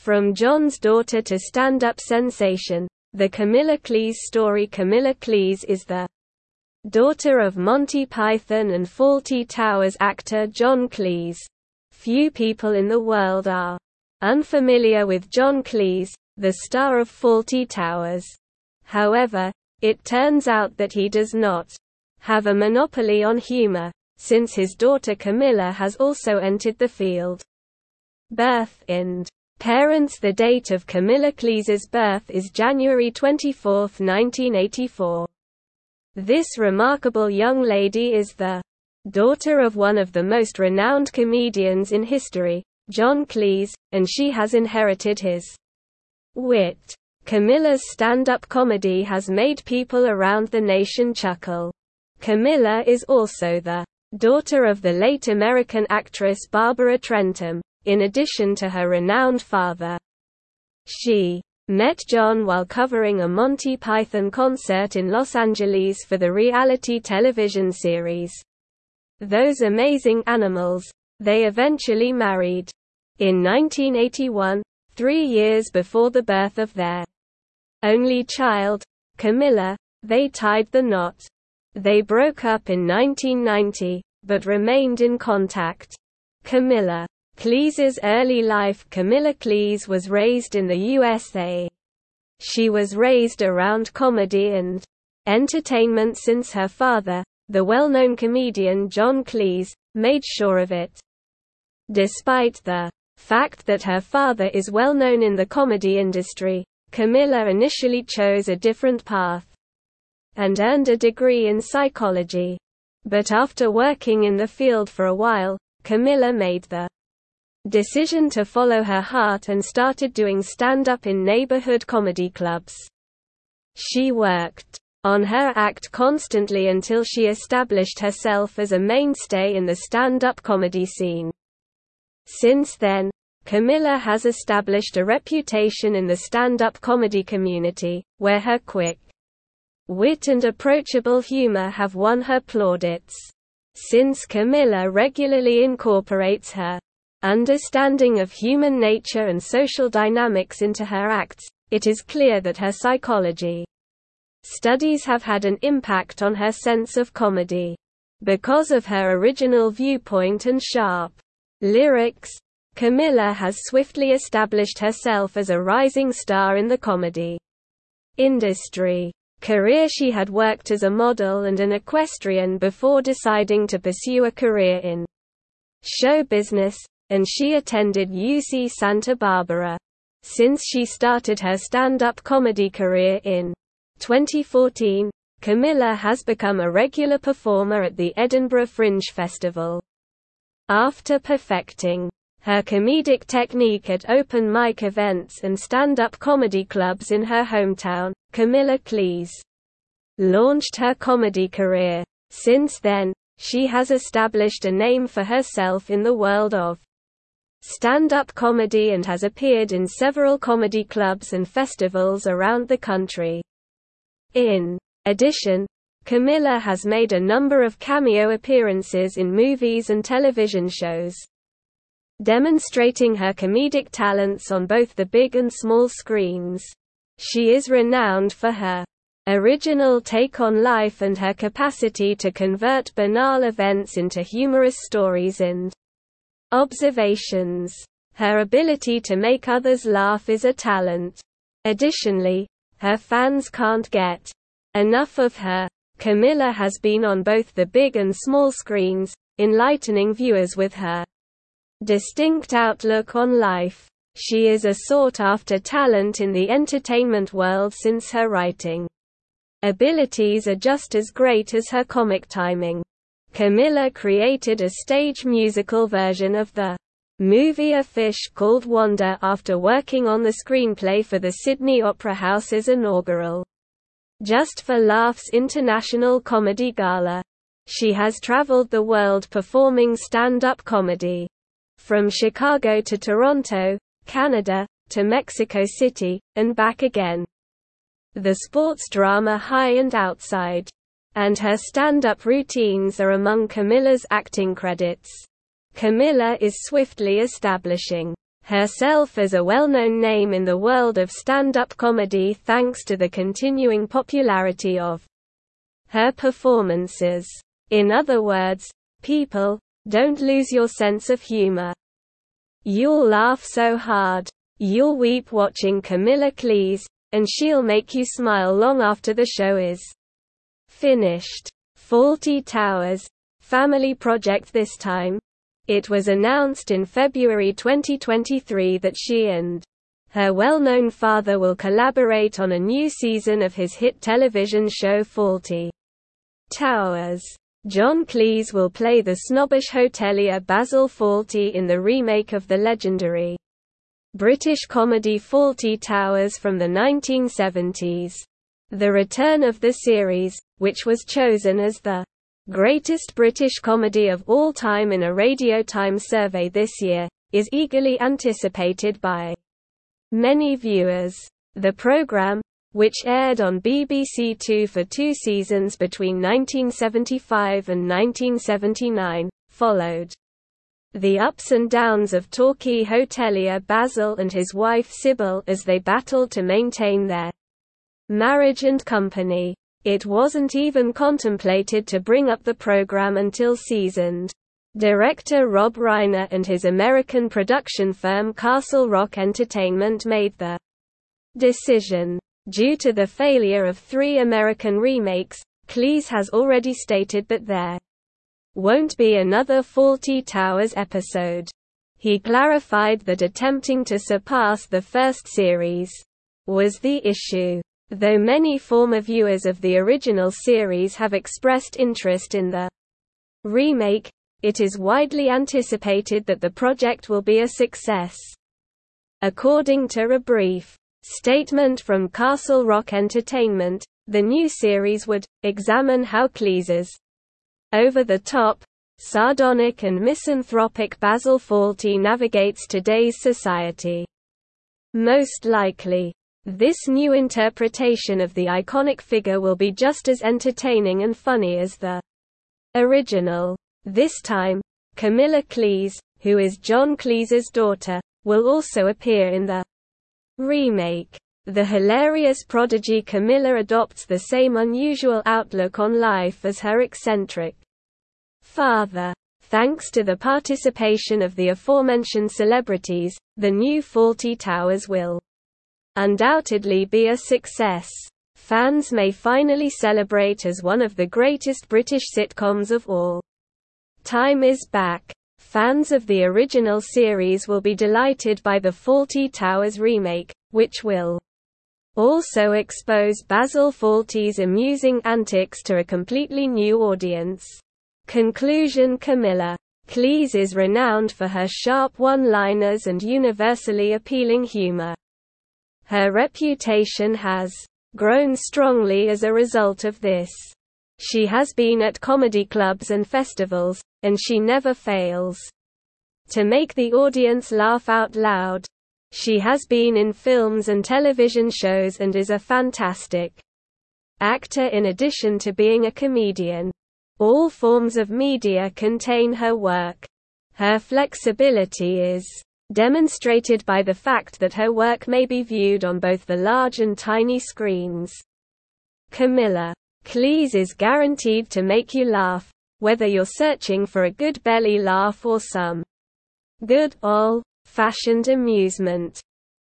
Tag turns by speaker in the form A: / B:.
A: From John's daughter to stand-up sensation, the Camilla Cleese story Camilla Cleese is the daughter of Monty Python and Fawlty Towers actor John Cleese. Few people in the world are unfamiliar with John Cleese, the star of Fawlty Towers. However, it turns out that he does not have a monopoly on humor, since his daughter Camilla has also entered the field. Birth and Parents The date of Camilla Cleese's birth is January 24, 1984. This remarkable young lady is the daughter of one of the most renowned comedians in history, John Cleese, and she has inherited his wit. Camilla's stand-up comedy has made people around the nation chuckle. Camilla is also the daughter of the late American actress Barbara Trentham, in addition to her renowned father. She met John while covering a Monty Python concert in Los Angeles for the reality television series. Those Amazing Animals. They eventually married. In 1981, three years before the birth of their only child, Camilla, they tied the knot. They broke up in 1990, but remained in contact. Camilla Cleese's early life Camilla Cleese was raised in the USA. She was raised around comedy and entertainment since her father, the well-known comedian John Cleese, made sure of it. Despite the fact that her father is well known in the comedy industry, Camilla initially chose a different path and earned a degree in psychology. But after working in the field for a while, Camilla made the decision to follow her heart and started doing stand-up in neighborhood comedy clubs. She worked on her act constantly until she established herself as a mainstay in the stand-up comedy scene. Since then, Camilla has established a reputation in the stand-up comedy community, where her quick wit and approachable humor have won her plaudits. Since Camilla regularly incorporates her understanding of human nature and social dynamics into her acts, it is clear that her psychology studies have had an impact on her sense of comedy. Because of her original viewpoint and sharp lyrics, Camilla has swiftly established herself as a rising star in the comedy industry. Career She had worked as a model and an equestrian before deciding to pursue a career in show business, and she attended UC Santa Barbara. Since she started her stand-up comedy career in 2014, Camilla has become a regular performer at the Edinburgh Fringe Festival. After perfecting her comedic technique at open mic events and stand-up comedy clubs in her hometown, Camilla Cleese launched her comedy career. Since then, she has established a name for herself in the world of stand-up comedy and has appeared in several comedy clubs and festivals around the country. In addition, Camilla has made a number of cameo appearances in movies and television shows, demonstrating her comedic talents on both the big and small screens. She is renowned for her original take on life and her capacity to convert banal events into humorous stories and observations. Her ability to make others laugh is a talent. Additionally, her fans can't get enough of her. Camilla has been on both the big and small screens, enlightening viewers with her distinct outlook on life. She is a sought-after talent in the entertainment world since her writing abilities are just as great as her comic timing. Camilla created a stage musical version of the movie A Fish Called Wanda after working on the screenplay for the Sydney Opera House's inaugural Just for Laughs International Comedy Gala. She has traveled the world performing stand-up comedy. From Chicago to Toronto, Canada, to Mexico City, and back again. The sports drama High and Outside and her stand-up routines are among Camilla's acting credits. Camilla is swiftly establishing herself as a well-known name in the world of stand-up comedy thanks to the continuing popularity of her performances. In other words, people, don't lose your sense of humor. You'll laugh so hard. You'll weep watching Camilla Cleese, and she'll make you smile long after the show is finished. Fawlty Towers, family project this time, it was announced in February 2023 that she and her well-known father will collaborate on a new season of his hit television show Fawlty Towers. John Cleese will play the snobbish hotelier Basil Fawlty in the remake of the legendary British comedy Fawlty Towers from the 1970s. The return of the series, which was chosen as the Greatest British Comedy of All Time in a Radio Times survey this year, is eagerly anticipated by many viewers. The programme, which aired on BBC Two for two seasons between 1975 and 1979, followed the ups and downs of Torquay hotelier Basil and his wife Sybil as they battled to maintain their marriage and company. It wasn't even contemplated to bring up the program until seasoned director Rob Reiner and his American production firm Castle Rock Entertainment made the decision. Due to the failure of three American remakes, Cleese has already stated that there won't be another Fawlty Towers episode. He clarified that attempting to surpass the first series was the issue. Though many former viewers of the original series have expressed interest in the remake, it is widely anticipated that the project will be a success. According to a brief statement from Castle Rock Entertainment, the new series would examine how Cleese's over the top, sardonic and misanthropic Basil Fawlty navigates today's society. Most likely, this new interpretation of the iconic figure will be just as entertaining and funny as the original. This time, Camilla Cleese, who is John Cleese's daughter, will also appear in the remake. The hilarious prodigy Camilla adopts the same unusual outlook on life as her eccentric father. Thanks to the participation of the aforementioned celebrities, the new Fawlty Towers will undoubtedly be a success. Fans may finally celebrate as one of the greatest British sitcoms of all. Time is back. Fans of the original series will be delighted by the Fawlty Towers remake, which will also expose Basil Fawlty's amusing antics to a completely new audience. Conclusion Camilla Cleese is renowned for her sharp one-liners and universally appealing humor. Her reputation has grown strongly as a result of this. She has been at comedy clubs and festivals, and she never fails to make the audience laugh out loud. She has been in films and television shows and is a fantastic actor in addition to being a comedian. All forms of media contain her work. Her flexibility is demonstrated by the fact that her work may be viewed on both the large and tiny screens. Camilla Cleese is guaranteed to make you laugh, whether you're searching for a good belly laugh or some good old fashioned amusement.